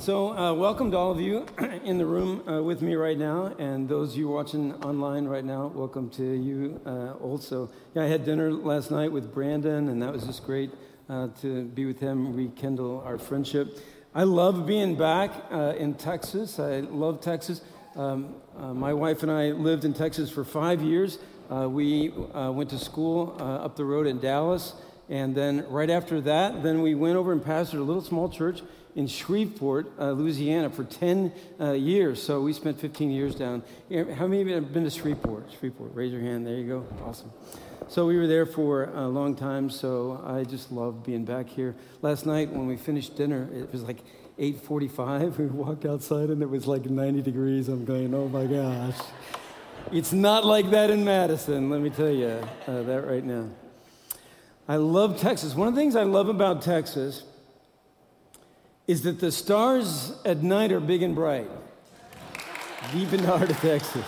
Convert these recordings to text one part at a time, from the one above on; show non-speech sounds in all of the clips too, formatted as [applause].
So, uh, welcome to all of you [clears throat] in the room uh, with me right now, and those of you watching online right now, welcome to you uh, also. Yeah, I had dinner last night with Brandon, and that was just great uh, to be with him, rekindle our friendship. I love being back uh, in Texas. I love Texas. Um, uh, my wife and I lived in Texas for five years. we went to school up the road in Dallas, and then right after that, then we went over and pastored a little small church in Shreveport, uh, Louisiana for 10 uh, years. So we spent 15 years down. How many of you have been to Shreveport? Shreveport, raise your hand. There you go. Awesome. So we were there for a long time. So I just love being back here. Last night when we finished dinner, it was like 8:45. [laughs] We walked outside and it was like 90 degrees. I'm going, oh my gosh. It's not like that in Madison, let me tell you uh, that right now. I love Texas. One of the things I love about Texas is that the stars at night are big and bright, deep in the heart of Texas.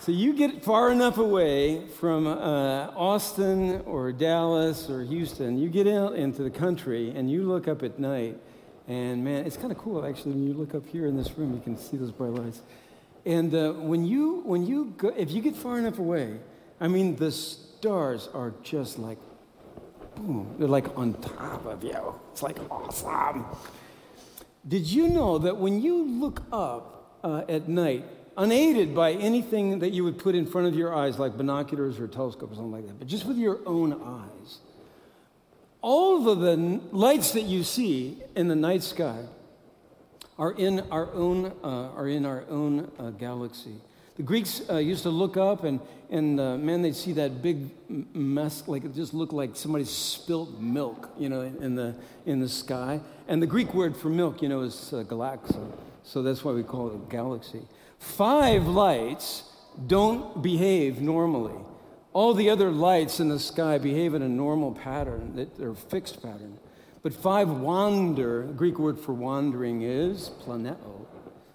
So you get far enough away from uh, Austin or Dallas or Houston, you get out into the country and you look up at night, and man, it's kind of cool actually. When you look up here in this room, you can see those bright lights. And uh, when you when you go, if you get far enough away, I mean, the stars are just like boom, they're like on top of you. It's like awesome. Did you know that when you look up uh, at night, unaided by anything that you would put in front of your eyes, like binoculars or telescope or something like that, but just with your own eyes, all of the lights that you see in the night sky are in our own, uh, are in our own uh, galaxy. The Greeks uh, used to look up and, and uh, man, they'd see that big mess, like it just looked like somebody spilt milk, you know, in the, in the sky. And the Greek word for milk, you know, is uh. So that's why we call it a galaxy. Five lights don't behave normally. All the other lights in the sky behave in a normal pattern, they're fixed pattern. But five wander, Greek word for wandering is planeo.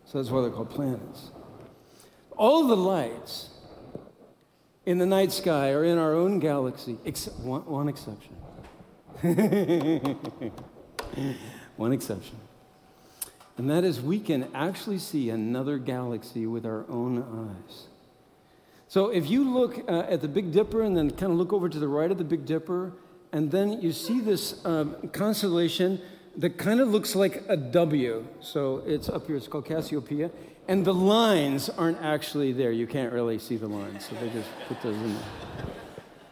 So that's why they're called planets. All the lights in the night sky are in our own galaxy, except one, one exception. [laughs] one exception. And that is we can actually see another galaxy with our own eyes. So if you look uh, at the Big Dipper and then kind of look over to the right of the Big Dipper, and then you see this um, constellation that kind of looks like a W. So it's up here, it's called Cassiopeia. And the lines aren't actually there. You can't really see the lines, so they just put those in there.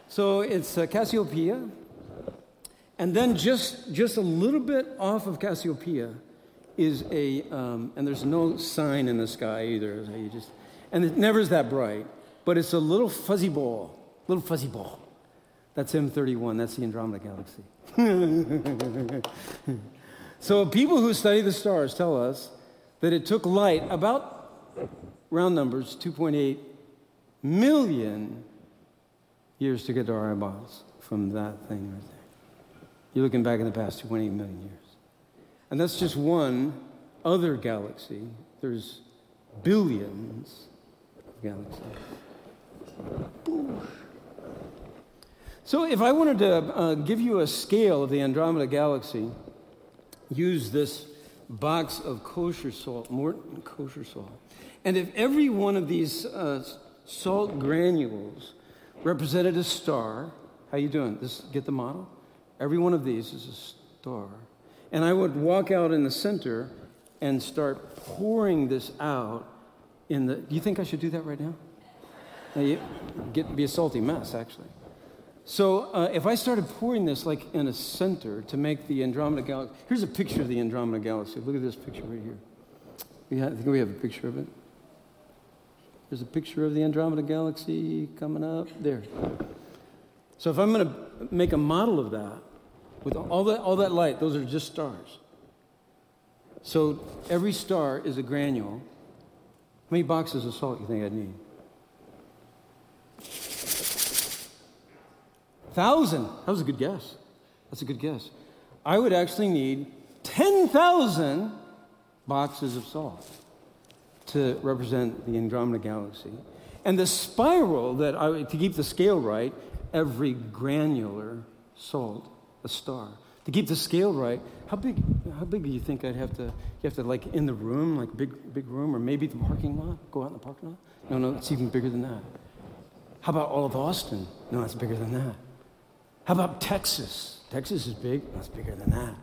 So it's uh, Cassiopeia. And then just, just a little bit off of Cassiopeia is a, um, and there's no sign in the sky either. So you just, and it never is that bright, but it's a little fuzzy ball, little fuzzy ball. That's M31, that's the Andromeda Galaxy. [laughs] so people who study the stars tell us that it took light about round numbers 2.8 million years to get to our eyeballs from that thing right there. You're looking back in the past 2.8 million years. And that's just one other galaxy. There's billions of galaxies. So, if I wanted to uh, give you a scale of the Andromeda Galaxy, use this box of kosher salt, Morton kosher salt. And if every one of these uh, salt granules represented a star, how you doing? This get the model? Every one of these is a star. And I would walk out in the center and start pouring this out in the. Do you think I should do that right now? now you, get be a salty mess, actually. So uh, if I started pouring this like in a center to make the Andromeda Galaxy, here's a picture of the Andromeda Galaxy. Look at this picture right here. Have, I think we have a picture of it. There's a picture of the Andromeda Galaxy coming up there. So if I'm going to make a model of that, with all that, all that light, those are just stars. So every star is a granule. How many boxes of salt do you think I'd need? Thousand. That was a good guess. That's a good guess. I would actually need 10,000 boxes of salt to represent the Andromeda galaxy. And the spiral that I, to keep the scale right, every granular salt, a star. To keep the scale right, how big, how big do you think I'd have to, you have to like in the room, like big, big room, or maybe the parking lot? Go out in the parking lot? No, no, it's even bigger than that. How about all of Austin? No, that's bigger than that. How about Texas? Texas is big, that's bigger than that.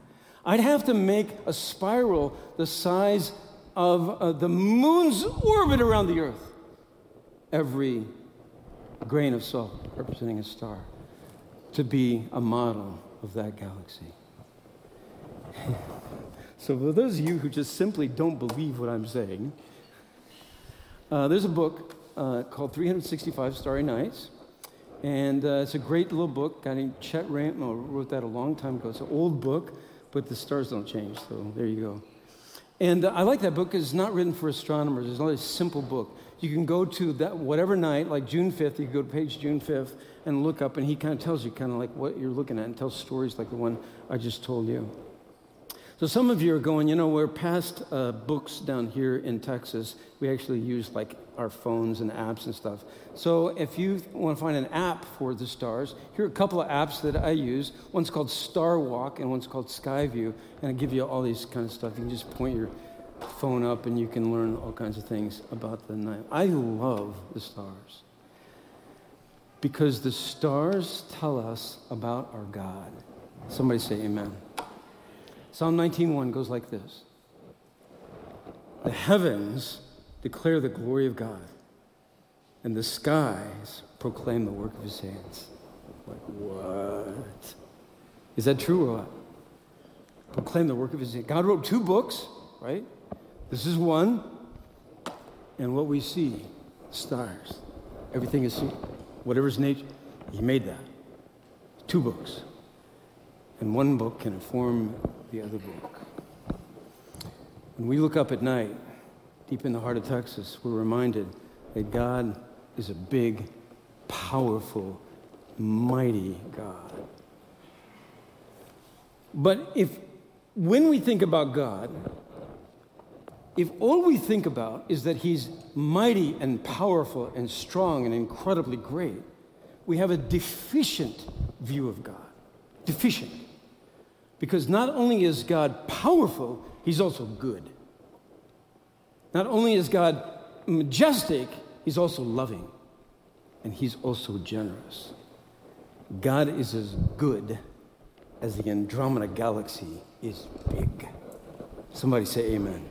I'd have to make a spiral the size of uh, the moon's orbit around the earth. Every grain of salt representing a star to be a model of that galaxy. [laughs] so, for those of you who just simply don't believe what I'm saying, uh, there's a book uh, called 365 Starry Nights. And uh, it's a great little book. Guy named Chet Raymo wrote that a long time ago. It's an old book, but the stars don't change. So there you go. And uh, I like that book because it's not written for astronomers. It's not a simple book. You can go to that whatever night, like June 5th, you can go to page June 5th and look up, and he kind of tells you kind of like what you're looking at and tells stories like the one I just told you. So some of you are going, you know, we're past uh, books down here in Texas. We actually use like our phones and apps and stuff. So if you want to find an app for the stars, here are a couple of apps that I use. One's called Star Walk and one's called Skyview, and I give you all these kind of stuff. You can just point your phone up and you can learn all kinds of things about the night. I love the stars because the stars tell us about our God. Somebody say amen. Psalm 19:1 goes like this. The heavens declare the glory of God, and the skies proclaim the work of his hands. Like, what? Is that true or what? Proclaim the work of his hands. God wrote two books, right? This is one, and what we see, stars. Everything is seen. Whatever's nature, he made that. Two books. And one book can inform the other book. When we look up at night, deep in the heart of Texas, we're reminded that God is a big, powerful, mighty God. But if, when we think about God, if all we think about is that He's mighty and powerful and strong and incredibly great, we have a deficient view of God. Deficient. Because not only is God powerful, He's also good. Not only is God majestic, He's also loving. And He's also generous. God is as good as the Andromeda galaxy is big. Somebody say amen.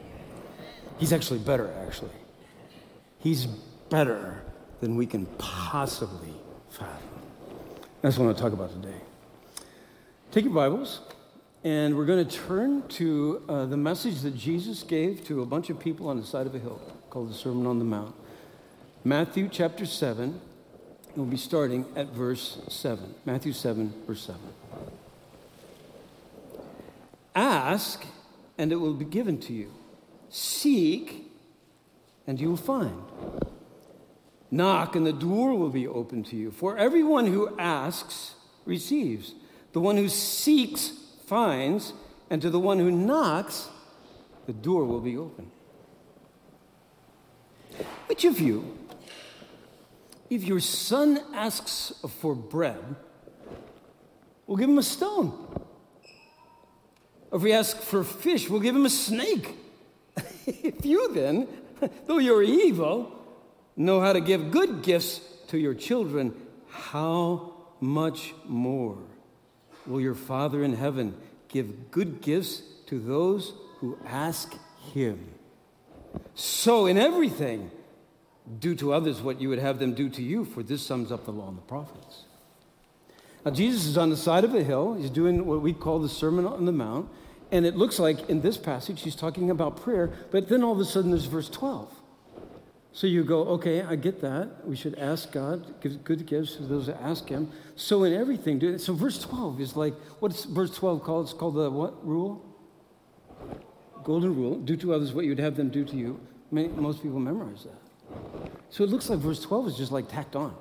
He's actually better, actually. He's better than we can possibly fathom. That's what I want to talk about today. Take your Bibles. And we're going to turn to uh, the message that Jesus gave to a bunch of people on the side of a hill called the Sermon on the Mount. Matthew chapter 7, we'll be starting at verse 7. Matthew 7, verse 7. Ask, and it will be given to you. Seek, and you will find. Knock, and the door will be open to you. For everyone who asks receives, the one who seeks finds, and to the one who knocks, the door will be open. Which of you, if your son asks for bread, will give him a stone? If he asks for fish, we'll give him a snake. [laughs] if you then, though you're evil, know how to give good gifts to your children, how much more will your Father in heaven give good gifts to those who ask him. So, in everything, do to others what you would have them do to you, for this sums up the law and the prophets. Now, Jesus is on the side of a hill. He's doing what we call the Sermon on the Mount. And it looks like in this passage, he's talking about prayer, but then all of a sudden there's verse 12. So you go, okay, I get that. We should ask God, give good gifts to those that ask Him. So in everything, do it. So verse 12 is like, what's verse 12 called? It's called the what rule? Golden rule. Do to others what you'd have them do to you. most people memorize that. So it looks like verse 12 is just like tacked on,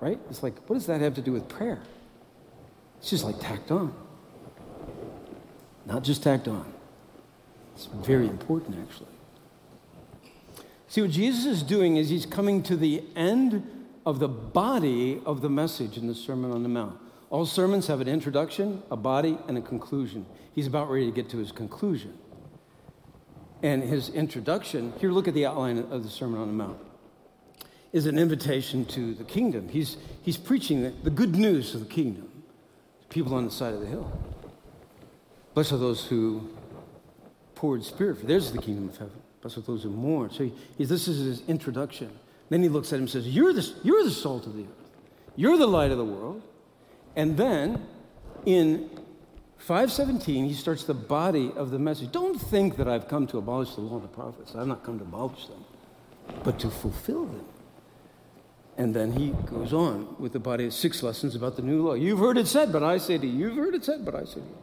right? It's like, what does that have to do with prayer? It's just like tacked on. Not just tacked on. It's very important, actually. See, what Jesus is doing is he's coming to the end of the body of the message in the Sermon on the Mount. All sermons have an introduction, a body, and a conclusion. He's about ready to get to his conclusion. And his introduction, here, look at the outline of the Sermon on the Mount, is an invitation to the kingdom. He's, he's preaching the, the good news of the kingdom to people on the side of the hill. Blessed are those who poured spirit, for theirs is the kingdom of heaven. Are those who mourn. So he, this is his introduction. Then he looks at him and says, you're the, you're the salt of the earth. You're the light of the world. And then in 517, he starts the body of the message. Don't think that I've come to abolish the law of the prophets. I've not come to abolish them, but to fulfill them. And then he goes on with the body of six lessons about the new law. You've heard it said, but I say to you. You've heard it said, but I say to you.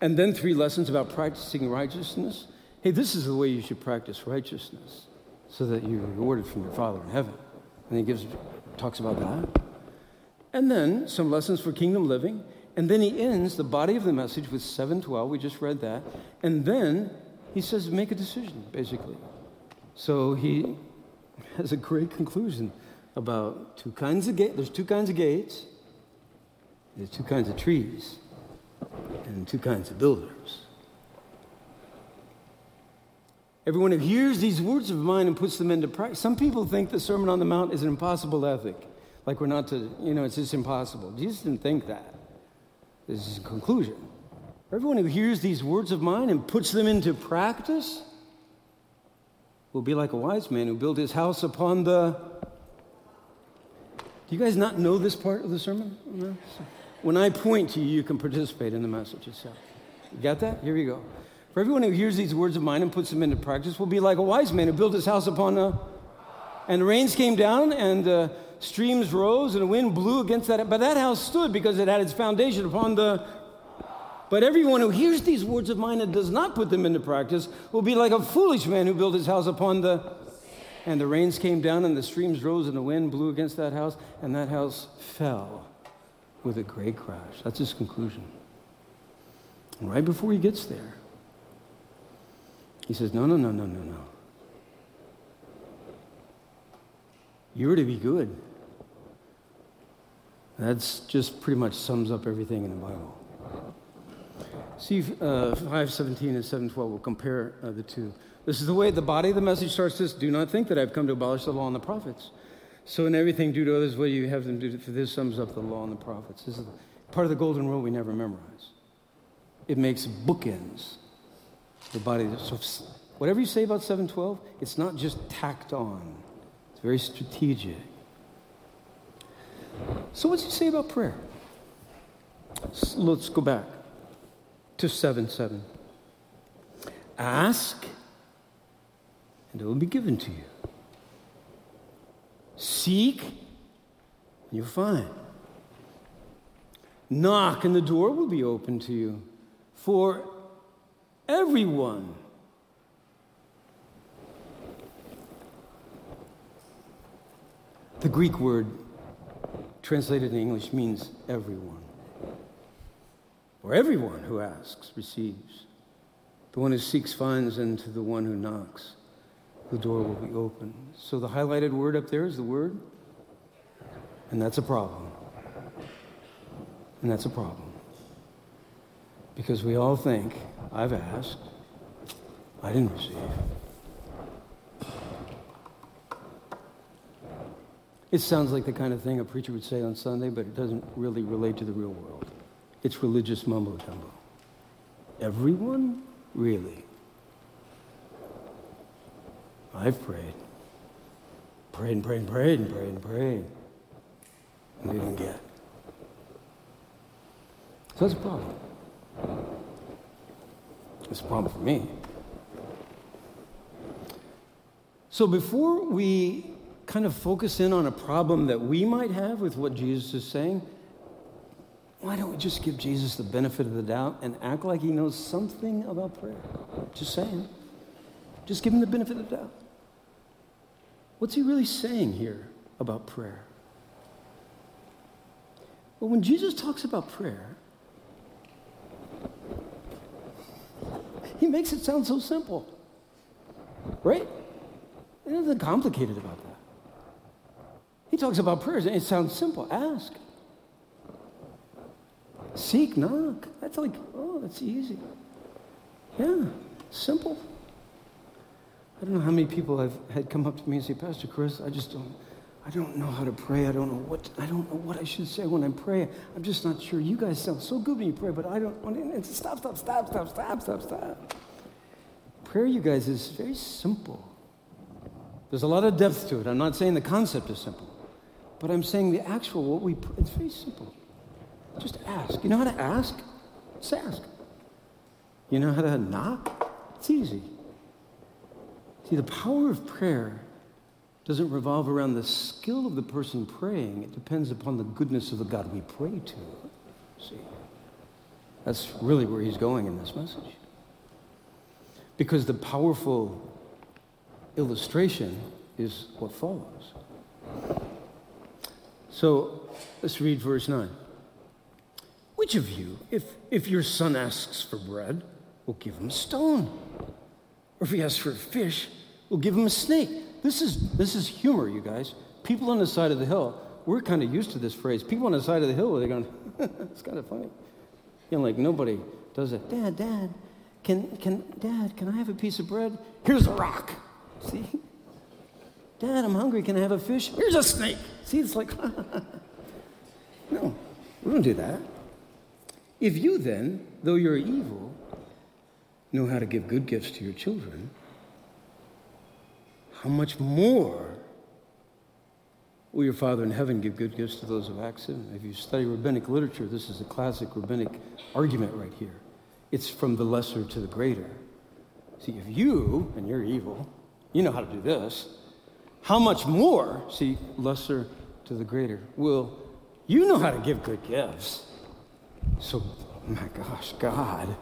And then three lessons about practicing righteousness. Hey, this is the way you should practice righteousness so that you're rewarded from your Father in heaven. And he gives, talks about that. And then some lessons for kingdom living. And then he ends the body of the message with 712. We just read that. And then he says, make a decision, basically. So he [laughs] has a great conclusion about two kinds of gates. There's two kinds of gates, there's two kinds of trees, and two kinds of builders. Everyone who hears these words of mine and puts them into practice. Some people think the Sermon on the Mount is an impossible ethic. Like we're not to, you know, it's just impossible. Jesus didn't think that. This is a conclusion. Everyone who hears these words of mine and puts them into practice will be like a wise man who built his house upon the. Do you guys not know this part of the sermon? When I point to you, you can participate in the message itself. You got that? Here we go. For everyone who hears these words of mine and puts them into practice will be like a wise man who built his house upon the. And the rains came down, and the streams rose and the wind blew against that. But that house stood because it had its foundation upon the. But everyone who hears these words of mine and does not put them into practice will be like a foolish man who built his house upon the. And the rains came down and the streams rose and the wind blew against that house and that house fell with a great crash. That's his conclusion. And right before he gets there, he says, No, no, no, no, no, no. You're to be good. That's just pretty much sums up everything in the Bible. See, uh, 517 and 712 will compare uh, the two. This is the way the body of the message starts this Do not think that I've come to abolish the law and the prophets. So, in everything, do to others what you have them do, for this sums up the law and the prophets. This is part of the golden rule we never memorize. It makes bookends. The body. So, whatever you say about 712, it's not just tacked on, it's very strategic. So, what's he say about prayer? Let's go back to 7 7. Ask, and it will be given to you. Seek, and you'll find. Knock, and the door will be open to you. For everyone. The Greek word translated in English means everyone. Or everyone who asks receives. The one who seeks finds, and to the one who knocks, the door will be open. So the highlighted word up there is the word, and that's a problem. And that's a problem. Because we all think, I've asked, I didn't receive. It sounds like the kind of thing a preacher would say on Sunday, but it doesn't really relate to the real world. It's religious mumbo jumbo. Everyone? Really? I've prayed. Prayed and prayed and prayed and prayed and prayed. And didn't get. So that's a problem. Problem for me. So before we kind of focus in on a problem that we might have with what Jesus is saying, why don't we just give Jesus the benefit of the doubt and act like he knows something about prayer? Just saying. Just give him the benefit of the doubt. What's he really saying here about prayer? Well, when Jesus talks about prayer, he makes it sound so simple, right? There's nothing complicated about that. He talks about prayers, and it sounds simple. Ask. Seek, knock. That's like, oh, that's easy. Yeah, simple. I don't know how many people I've had come up to me and say, Pastor Chris, I just don't, I don't know how to pray. I don't know what, I don't know what I should say when I pray. I'm just not sure. You guys sound so good when you pray, but I don't, want to. stop, stop, stop, stop, stop, stop, stop. Prayer, you guys, is very simple. There's a lot of depth to it. I'm not saying the concept is simple, but I'm saying the actual, what we, it's very simple. Just ask. You know how to ask? Just ask. You know how to knock? It's easy. See, the power of prayer doesn't revolve around the skill of the person praying. It depends upon the goodness of the God we pray to. See? That's really where he's going in this message. Because the powerful illustration is what follows. So let's read verse 9. Which of you, if, if your son asks for bread, will give him a stone? Or if he asks for a fish, we'll give him a snake. This is, this is humor, you guys. People on the side of the hill, we're kind of used to this phrase. People on the side of the hill, they're going, [laughs] it's kind of funny. You know, like nobody does it. Dad, Dad, can, can, Dad, can I have a piece of bread? Here's a rock. [laughs] See? Dad, I'm hungry. Can I have a fish? Here's a snake. See, it's like, [laughs] no, we don't do that. If you then, though you're evil, know how to give good gifts to your children, how much more will your Father in heaven give good gifts to those who ask him? If you study rabbinic literature, this is a classic rabbinic argument right here. It's from the lesser to the greater. See, if you, and you're evil, you know how to do this, how much more, see, lesser to the greater, will you know how to give good gifts? So, my gosh, God,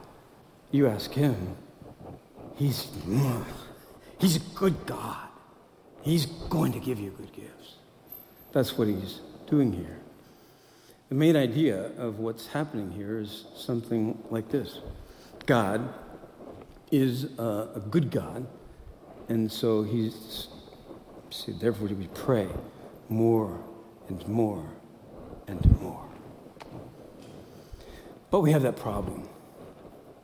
you ask him, he's, he's a good God. He's going to give you good gifts. That's what he's doing here. The main idea of what's happening here is something like this God is a, a good God, and so he's, see, therefore, we pray more and more and more. But we have that problem,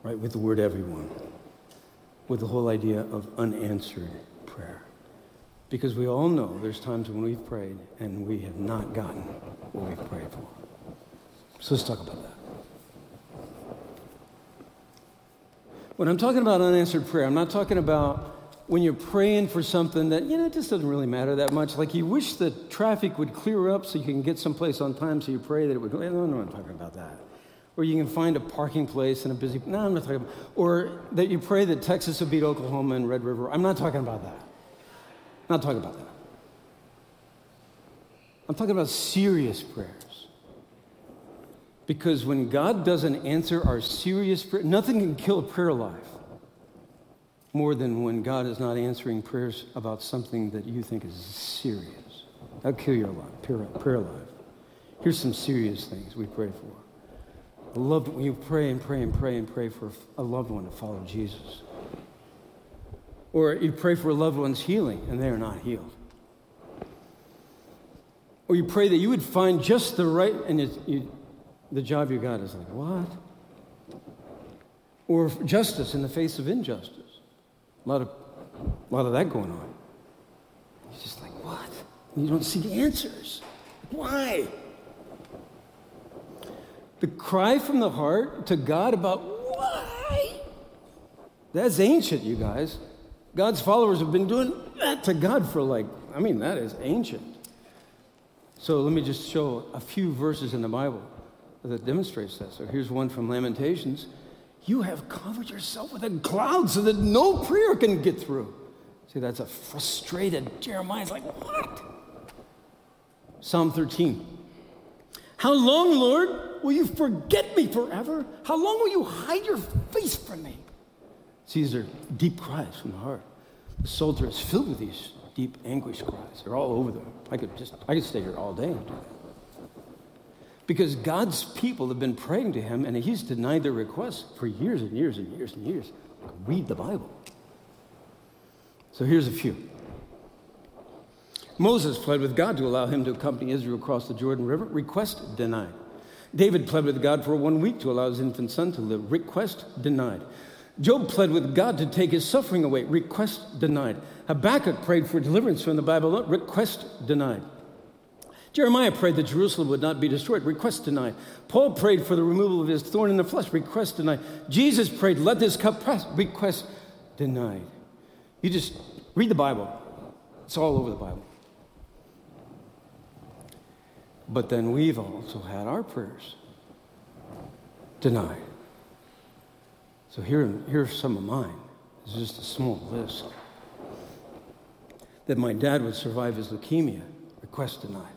right, with the word everyone, with the whole idea of unanswered prayer. Because we all know there's times when we've prayed and we have not gotten what we've prayed for. So let's talk about that. When I'm talking about unanswered prayer, I'm not talking about when you're praying for something that, you know, it just doesn't really matter that much. Like you wish the traffic would clear up so you can get someplace on time, so you pray that it would. go. No, no, I'm talking about that or you can find a parking place in a busy. No, I'm not talking about. Or that you pray that Texas would beat Oklahoma and Red River. I'm not talking about that. I'm not talking about that. I'm talking about serious prayers. Because when God doesn't answer our serious prayer, nothing can kill a prayer life more than when God is not answering prayers about something that you think is serious. That'll kill your life, prayer, life. Here's some serious things we pray for. I love when you pray and pray and pray and pray for a loved one to follow Jesus. Or you pray for a loved one's healing and they are not healed. Or you pray that you would find just the right, and you, the job you got is like, what? Or justice in the face of injustice. A lot of, a lot of that going on. You're just like, what? And you don't see the answers. Why? The cry from the heart to God about why? That's ancient, you guys. God's followers have been doing that to God for like, I mean, that is ancient. So let me just show a few verses in the Bible that demonstrates that. So here's one from Lamentations. You have covered yourself with a cloud so that no prayer can get through. See, that's a frustrated Jeremiah's like, what? Psalm 13. How long, Lord? will you forget me forever? How long will you hide your face from me? These are deep cries from the heart. The Psalter is filled with these deep anguish cries. They're all over them. I could just, I could stay here all day and do that. Because God's people have been praying to him and he's denied their requests for years and years and years and years. Read the Bible. So here's a few. Moses pled with God to allow him to accompany Israel across the Jordan River. Request denied. David pled with God for one week to allow his infant son to live. Request denied. Job pled with God to take his suffering away. Request denied. Habakkuk prayed for deliverance from the Babylon. Request denied. Jeremiah prayed that Jerusalem would not be destroyed. Request denied. Paul prayed for the removal of his thorn in the flesh. Request denied. Jesus prayed, let this cup pass. Request denied. You just read the Bible. It's all over the Bible. But then we've also had our prayers denied. So here, here's some of mine. It's just a small list. That my dad would survive his leukemia, request denied.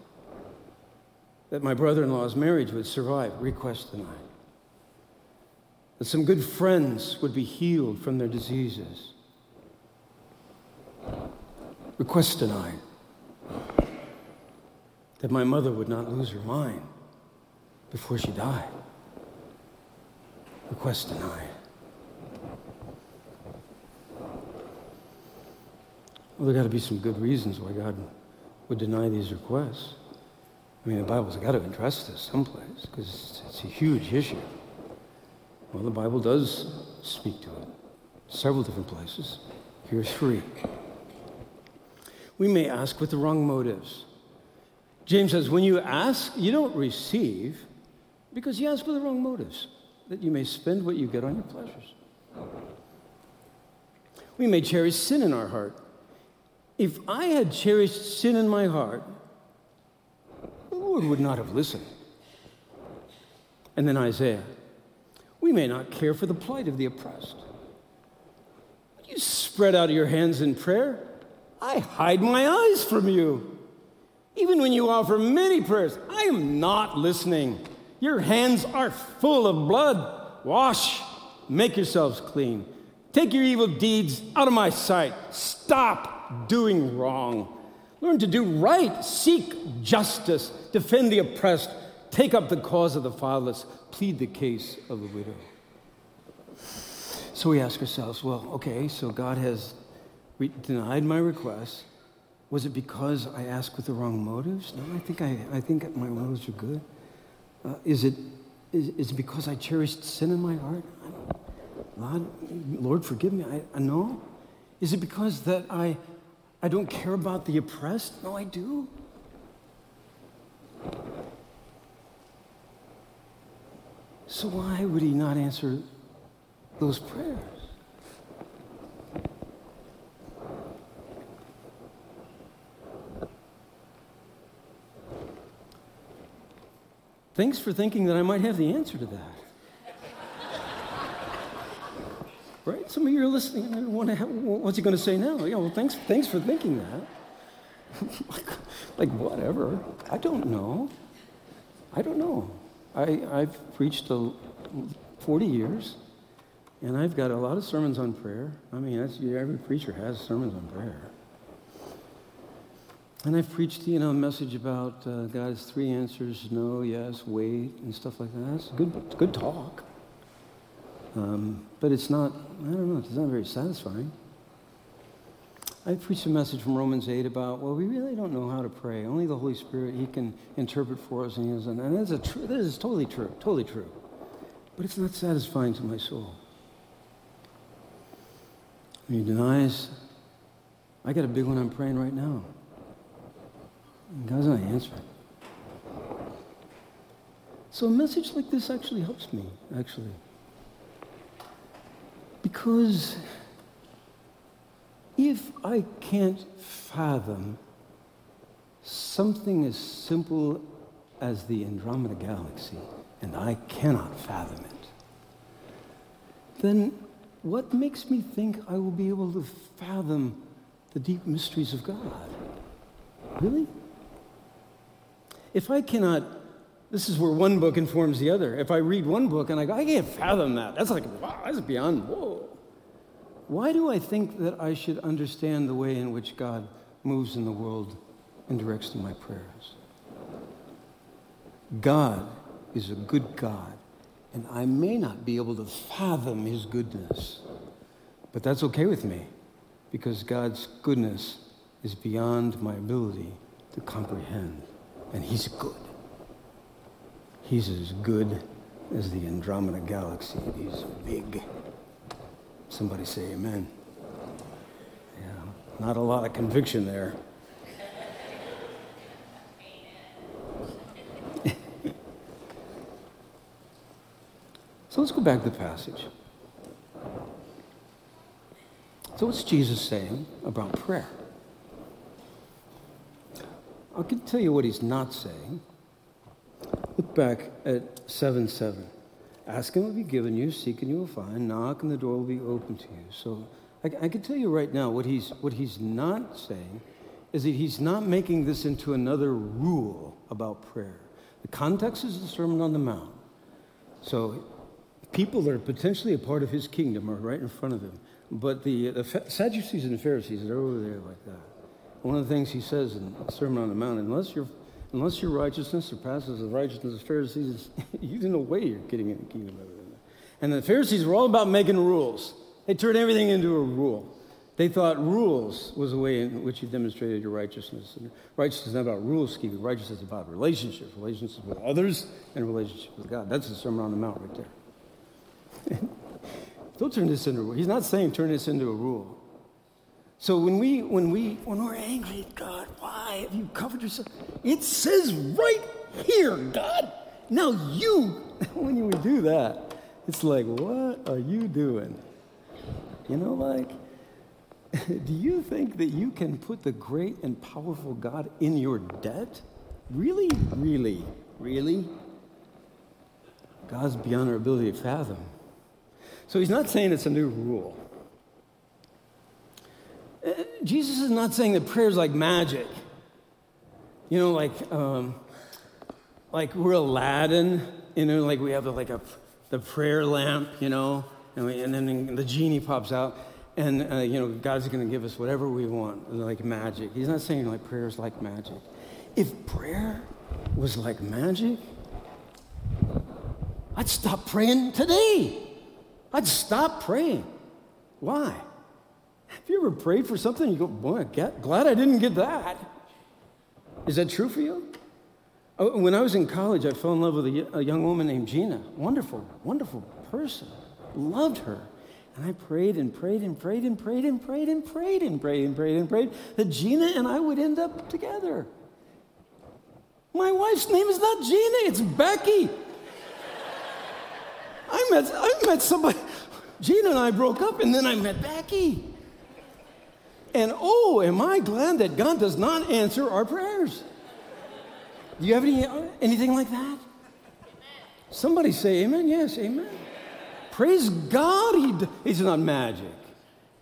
That my brother in law's marriage would survive, request denied. That some good friends would be healed from their diseases, request denied that my mother would not lose her mind before she died. Request denied. Well, there got to be some good reasons why God would deny these requests. I mean, the Bible's got to address this someplace because it's, a huge issue. Well, the Bible does speak to it, several different places. Here's three. We may ask with the wrong motives. James says, when you ask, you don't receive because you ask with the wrong motives, that you may spend what you get on your pleasures. We may cherish sin in our heart. If I had cherished sin in my heart, the Lord would not have listened. And then Isaiah, we may not care for the plight of the oppressed. When you spread out your hands in prayer. I hide my eyes from you. Even when you offer many prayers, I am not listening. Your hands are full of blood. Wash, make yourselves clean. Take your evil deeds out of my sight. Stop doing wrong. Learn to do right. Seek justice. Defend the oppressed. Take up the cause of the fatherless. Plead the case of the widow. So we ask ourselves, well, okay, so God has denied my request. Was it because I asked with the wrong motives? No, I think, I, I think my motives are good. Uh, is, it, is, is it because I cherished sin in my heart? Lord, Lord, forgive me. I know. Is it because that I, I don't care about the oppressed? No, I do. So why would he not answer those prayers? Thanks for thinking that I might have the answer to that. Right? Some of you are listening and want to have, what's he going to say now? Yeah, well, thanks, thanks for thinking that. [laughs] like, whatever. I don't know. I don't know. I, I've preached a, 40 years, and I've got a lot of sermons on prayer. I mean, every preacher has sermons on prayer. And I've preached, you know, a message about uh, God's three answers, no, yes, wait, and stuff like that. It's good, good talk. Um, but it's not, I don't know, it's not very satisfying. I preached a message from Romans 8 about, well, we really don't know how to pray. Only the Holy Spirit, He can interpret for us. And, and that's a tr- that is totally true, totally true. But it's not satisfying to my soul. He denies, I got a big one I'm praying right now. God's not answering. So a message like this actually helps me, actually. Because if I can't fathom something as simple as the Andromeda Galaxy, and I cannot fathom it, then what makes me think I will be able to fathom the deep mysteries of God? Really? If I cannot, this is where one book informs the other. If I read one book and I go, I can't fathom that, that's like, wow, that's beyond, whoa. Why do I think that I should understand the way in which God moves in the world and directs to my prayers? God is a good God, and I may not be able to fathom his goodness, but that's okay with me because God's goodness is beyond my ability to comprehend and he's good. He's as good as the Andromeda Galaxy. He's big. Somebody say amen. Yeah, not a lot of conviction there. [laughs] so let's go back to the passage. So, what's Jesus saying about prayer? I can tell you what he's not saying. Back at 7 7. Ask and will be given you, seek and you will find, knock and the door will be open to you. So I, I can tell you right now what he's, what he's not saying is that he's not making this into another rule about prayer. The context is the Sermon on the Mount. So people that are potentially a part of his kingdom are right in front of him. But the, the Sadducees and the Pharisees, are over there like that. One of the things he says in the Sermon on the Mount, unless, you unless your righteousness surpasses the righteousness of the Pharisees, [laughs] don't know way you're getting in the kingdom of heaven. And the Pharisees were all about making rules. They turned everything into a rule. They thought rules was a way in which you demonstrated your righteousness. And righteousness is not about rules keeping. Righteousness is about relationships, relationships with others, and relationships with God. That's the Sermon on the Mount right there. [laughs] Don't turn this into a rule. He's not saying turn this into a rule. So when we when we when we're angry God, why have you covered yourself? It says right here, God. Now you, [laughs] when you do that, it's like, what are you doing? You know, like, [laughs] do you think that you can put the great and powerful God in your debt? Really, really, really? God's beyond our ability to fathom. So he's not saying it's a new rule. Jesus is not saying that prayer is like magic. You know, like, um, like we're Aladdin, you know, like we have like a, the prayer lamp, you know, and, we, and then the genie pops out, and, uh, you know, God's going to give us whatever we want, like magic. He's not saying like prayer is like magic. If prayer was like magic, I'd stop praying today. I'd stop praying. Why? Have you ever prayed for something you go, boy, glad I didn't get that? Is that true for you? Oh, when I was in college, I fell in love with a, a young woman named Gina. Wonderful, wonderful person. Loved her. And I prayed and prayed and prayed and prayed and prayed and prayed and prayed and prayed and prayed that Gina and I would end up together. My wife's name is not Gina, it's Becky. I met, I met somebody, Gina and I broke up, and then I met Becky. And oh, am I glad that God does not answer our prayers. Do you have any, anything like that? Somebody say amen. Yes, amen. Praise God. He, he's not magic.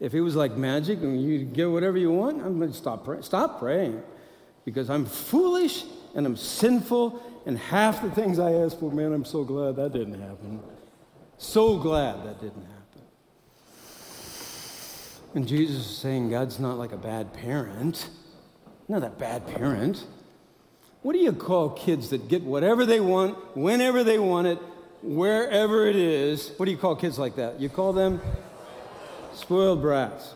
If it was like magic and you get whatever you want, I'm going to stop, pray, stop praying because I'm foolish and I'm sinful. And half the things I ask for, man, I'm so glad that didn't happen. So glad that didn't happen. And Jesus is saying God's not like a bad parent. Not a bad parent. What do you call kids that get whatever they want, whenever they want it, wherever it is? What do you call kids like that? You call them spoiled brats.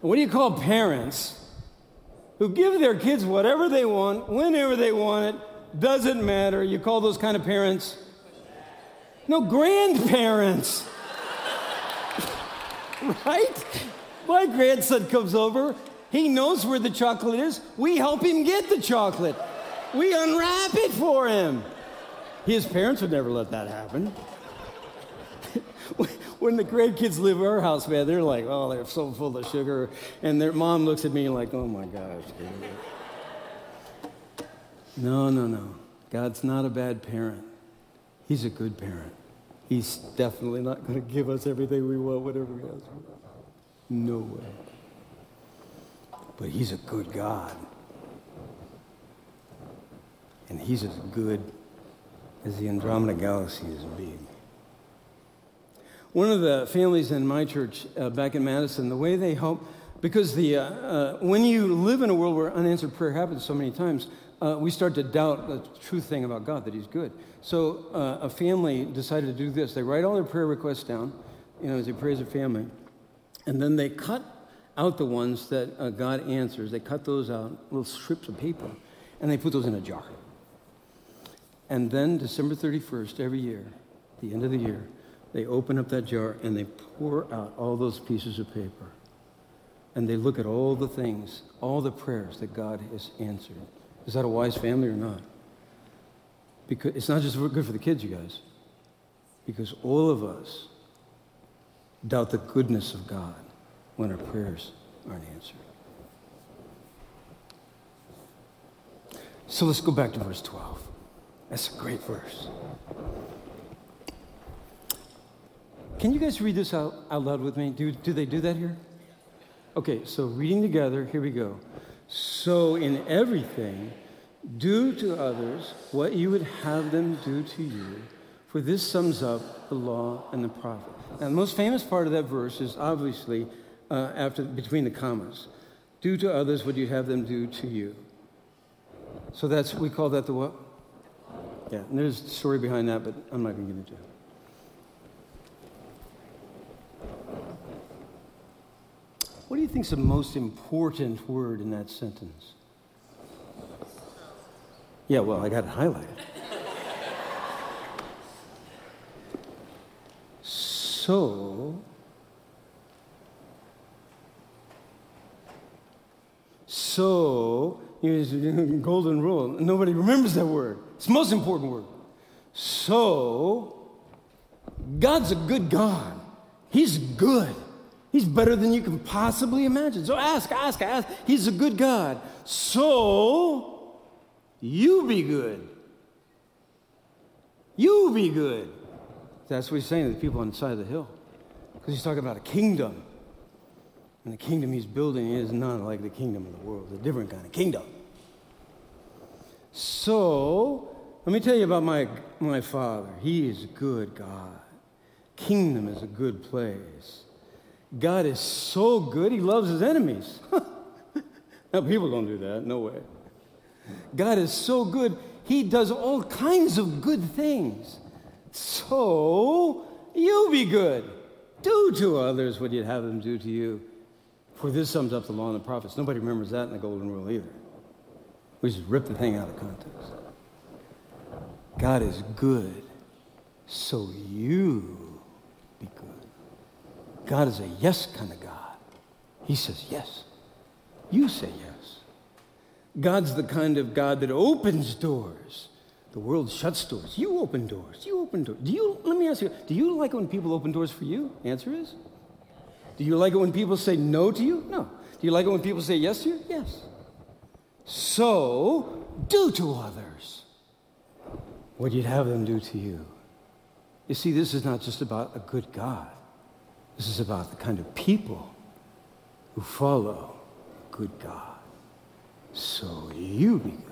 And what do you call parents who give their kids whatever they want, whenever they want it, doesn't matter? You call those kind of parents? No, grandparents. [laughs] right? My grandson comes over. He knows where the chocolate is. We help him get the chocolate. We unwrap it for him. His parents would never let that happen. [laughs] when the grandkids live at our house, man, they're like, oh, they're so full of sugar. And their mom looks at me like, oh my gosh. No, no, no. God's not a bad parent. He's a good parent. He's definitely not going to give us everything we want, whatever we ask for. No way. But He's a good God. And He's as good as the Andromeda Galaxy is big. One of the families in my church uh, back in Madison, the way they help, because the, uh, uh, when you live in a world where unanswered prayer happens so many times, uh, we start to doubt the true thing about God, that He's good. So uh, a family decided to do this. They write all their prayer requests down, you know, as they pray as a family, and then they cut out the ones that uh, God answers. They cut those out, little strips of paper, and they put those in a jar. And then December 31st, every year, the end of the year, they open up that jar and they pour out all those pieces of paper. And they look at all the things, all the prayers that God has answered. Is that a wise family or not? Because it's not just good for the kids, you guys. Because all of us doubt the goodness of God when our prayers aren't answered. So let's go back to verse 12. That's a great verse. Can you guys read this out, out loud with me? Do, do they do that here? Okay, so reading together, here we go. So in everything, do to others what you would have them do to you, for this sums up the law and the prophet. Now, the most famous part of that verse is obviously uh, after between the commas. Do to others what you have them do to you. So that's we call that the what? Yeah, and there's a story behind that, but I'm not going to get into it. What do you think is the most important word in that sentence? Yeah, well, I got it highlighted. so, so, [laughs] golden rule. Nobody remembers that word. It's the most important word. So, God's a good God. He's good. He's better than you can possibly imagine. So ask, ask, ask. He's a good God. So you be good. You be good. That's what he's saying to the people on the side of the hill. Because he's talking about a kingdom. And the kingdom he's building is not like the kingdom of the world, it's a different kind of kingdom. So, let me tell you about my, my father. He is a good God. Kingdom is a good place. God is so good, he loves his enemies. [laughs] now, people don't do that, no way. God is so good, he does all kinds of good things. So, you be good. Do to others what you'd have them do to you. For this sums up the law and the prophets. Nobody remembers that in the Golden Rule either. We just rip the thing out of context. God is good, so you. God is a yes kind of God. He says yes. You say yes. God's the kind of God that opens doors. The world shuts doors. You open doors. You open doors. Do you, let me ask you, do you like it when people open doors for you? Answer is. Do you like it when people say no to you? No. Do you like it when people say yes to you? Yes. So, do to others what you'd have them do to you. You see, this is not just about a good God. This is about the kind of people who follow good God. So you be good.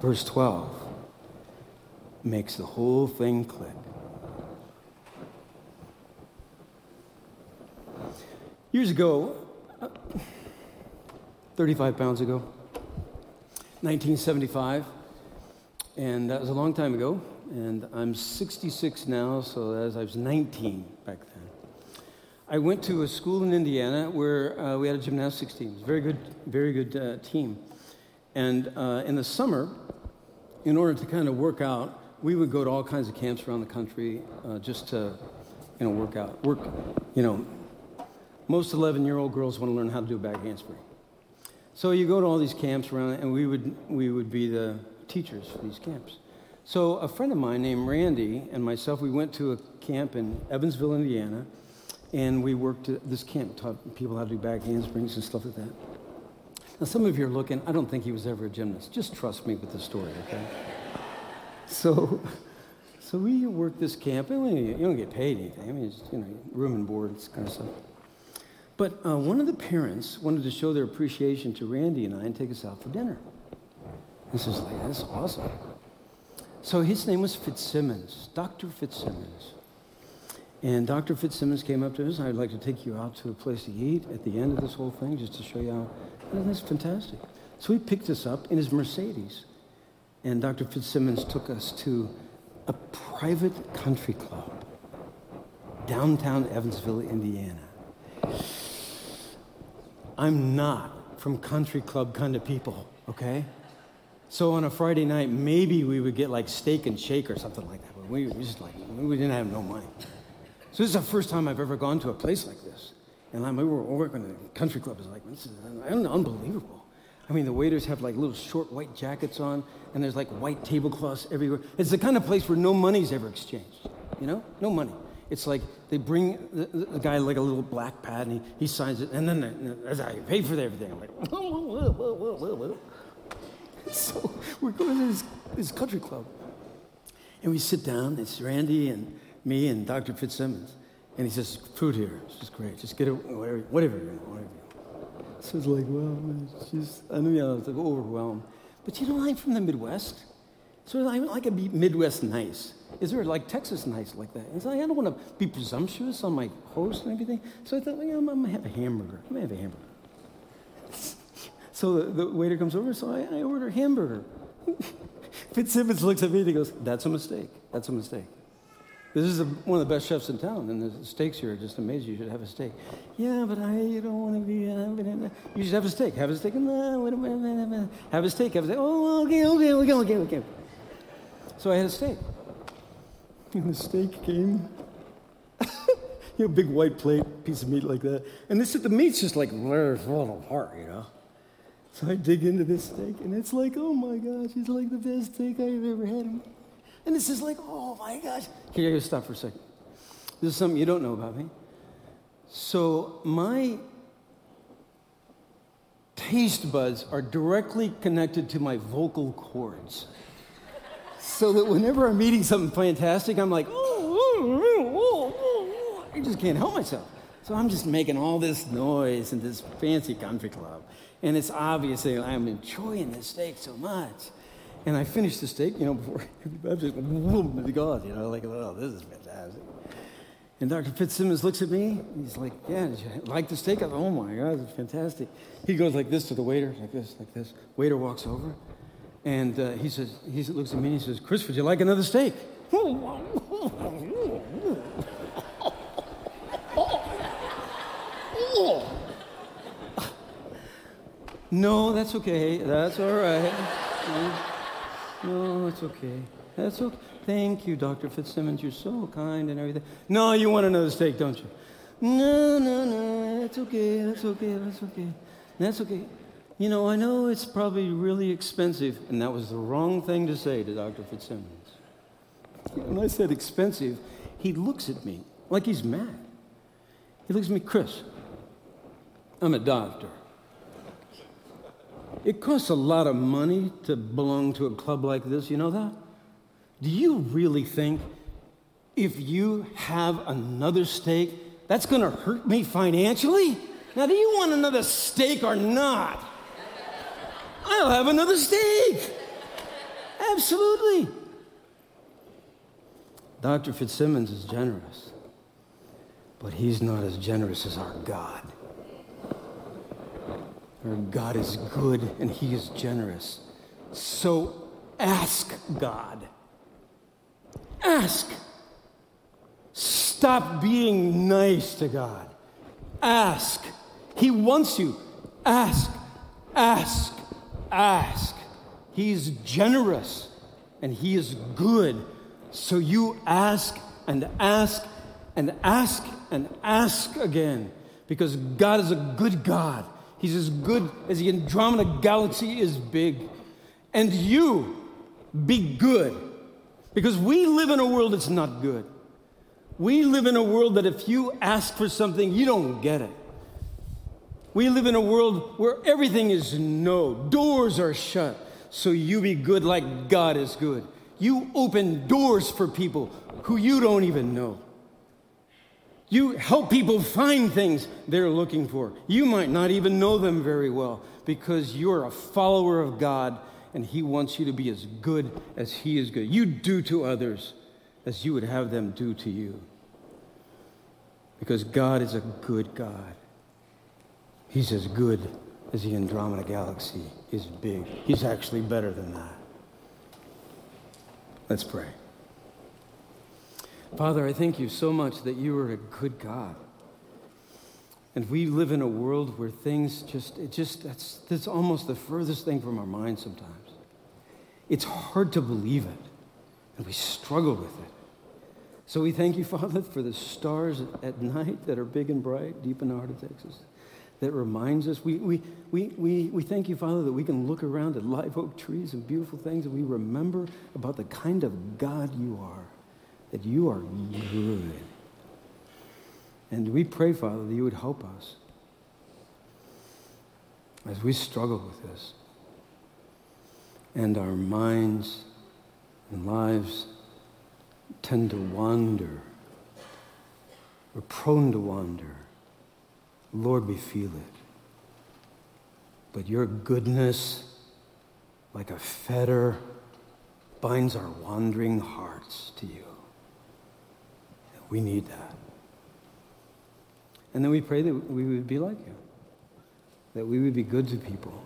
Verse 12 makes the whole thing click. Years ago, uh, 35 pounds ago, 1975, and that was a long time ago and I'm 66 now, so as I was 19 back then. I went to a school in Indiana where uh, we had a gymnastics team. Very good, very good uh, team. And uh, in the summer, in order to kind of work out, we would go to all kinds of camps around the country uh, just to, you know, work out. Work, you know, most 11-year-old girls want to learn how to do a back handspring. So you go to all these camps around, and we would, we would be the teachers for these camps. So a friend of mine named Randy and myself, we went to a camp in Evansville, Indiana, and we worked at this camp, taught people how to do back handsprings and stuff like that. Now, some of you are looking, I don't think he was ever a gymnast. Just trust me with the story, okay? so, so we worked this camp, and you don't get paid anything. I mean, it's, you know, room and board, this kind of stuff. But uh, one of the parents wanted to show their appreciation to Randy and I and take us out for dinner. This is like, that's awesome. So his name was Fitzsimmons, Dr. Fitzsimmons. And Dr. Fitzsimmons came up to us. I'd like to take you out to a place to eat at the end of this whole thing, just to show you how. And that's fantastic. So he picked us up in his Mercedes. And Dr. Fitzsimmons took us to a private country club, downtown Evansville, Indiana. I'm not from country club kind of people, okay? So on a Friday night, maybe we would get like steak and shake or something like that. But we were just like, we didn't have no money. So this is the first time I've ever gone to a place like this. And I we were working at a country club. It's like, this is unbelievable. I mean, the waiters have like little short white jackets on, and there's like white tablecloths everywhere. It's the kind of place where no money's ever exchanged, you know? No money. It's like they bring the, the guy like a little black pad, and he, he signs it, and then that's how pay for everything. I'm like, [laughs] whoa, whoa, whoa, [laughs] so we're going to this, this country club. And we sit down, it's Randy and me and Dr. Fitzsimmons. And he says, food here. It's just great. Just get it, whatever, whatever you want, whatever So it's like, well, it's just, I knew I was like overwhelmed. But you know, I'm from the Midwest. So I like to be Midwest nice. Is there like Texas nice like that? And so I don't want to be presumptuous on my host and everything. So I thought, well, yeah, I'm, I'm going to have a hamburger. I'm going to have a hamburger. [laughs] So the, the, waiter comes over, so I, I order hamburger. [laughs] Fitzsimmons looks at me and he goes, That's a mistake. That's a mistake. This is a, one of the best chefs in town, and the steaks here are just amazing. You should have a steak. Yeah, but I you don't want to be. Uh, you should have a steak. Have a steak. Uh. Have a steak. Have a steak. Oh, okay, okay, okay, okay, okay. So I had a steak. [laughs] And the steak came. [laughs] you know, big white plate, piece of meat like that. And this, the meat's just like falling apart, you know. So I dig into this steak, and it's like, oh my gosh, it's like the best steak I've ever had. And this is like, oh my gosh. Here, I gotta stop for a second. This is something you don't know about me. So my taste buds are directly connected to my vocal cords. so that whenever I'm eating something fantastic, I'm like, oh, I just can't help myself. So I'm just making all this noise in this fancy country club. And it's obvious that I'm enjoying this steak so much. And I finished the steak, you know, before I'm just, oh God, you know, like, oh, this is fantastic. And Dr. Fitzsimmons looks at me. He's like, yeah, did you like the steak? I go, oh my God, it's fantastic. He goes like this to the waiter, like this, like this. Waiter walks over. And uh, he says, he looks at me and he says, Chris, would you like another steak? No, that's okay. That's all right. No, it's okay. That's okay. Thank you, Dr. Fitzsimmons. You're so kind and everything. No, you want another steak, don't you? No, no, no. That's okay. That's okay. That's okay. That's okay. You know, I know it's probably really expensive, and that was the wrong thing to say to Dr. Fitzsimmons. When I said expensive, he looks at me like he's mad. He looks at me, Chris, I'm a doctor. It costs a lot of money to belong to a club like this, you know that? Do you really think if you have another steak, that's gonna hurt me financially? Now, do you want another steak or not? I'll have another steak. Absolutely. Dr. Fitzsimmons is generous, but he's not as generous as our God. God is good and He is generous. So ask God. Ask. Stop being nice to God. Ask. He wants you. Ask, ask, ask. He's generous and He is good. So you ask and ask and ask and ask again because God is a good God. He's as good as the Andromeda galaxy is big. And you be good. Because we live in a world that's not good. We live in a world that if you ask for something, you don't get it. We live in a world where everything is no, doors are shut. So you be good like God is good. You open doors for people who you don't even know. You help people find things they're looking for. You might not even know them very well because you're a follower of God and He wants you to be as good as He is good. You do to others as you would have them do to you. Because God is a good God. He's as good as the Andromeda galaxy is big. He's actually better than that. Let's pray. Father, I thank you so much that you are a good God. And we live in a world where things just, it just, that's, that's almost the furthest thing from our mind sometimes. it's hard to believe it, and we struggle with it. So we thank you, [laughs] Father, for the stars at night that are big and bright deep in the heart of Texas that reminds us. We, we, we, we, we thank you, Father, that we can look around at live oak trees and beautiful things and we remember about the kind of God you are, that you are good. And we pray, Father, that you would help us as we struggle with this. And our minds and lives tend to wander. We're prone to wander. Lord, we feel it. But your goodness, like a fetter, binds our wandering hearts to you. We need that. And then we pray that we would be like you, that we would be good to people,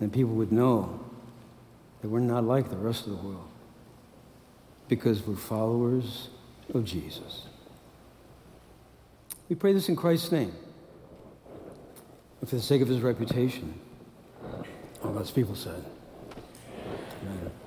that people would know that we're not like the rest of the world because we're followers of Jesus. We pray this in Christ's name. For the sake of his reputation, all God's people said, Amen.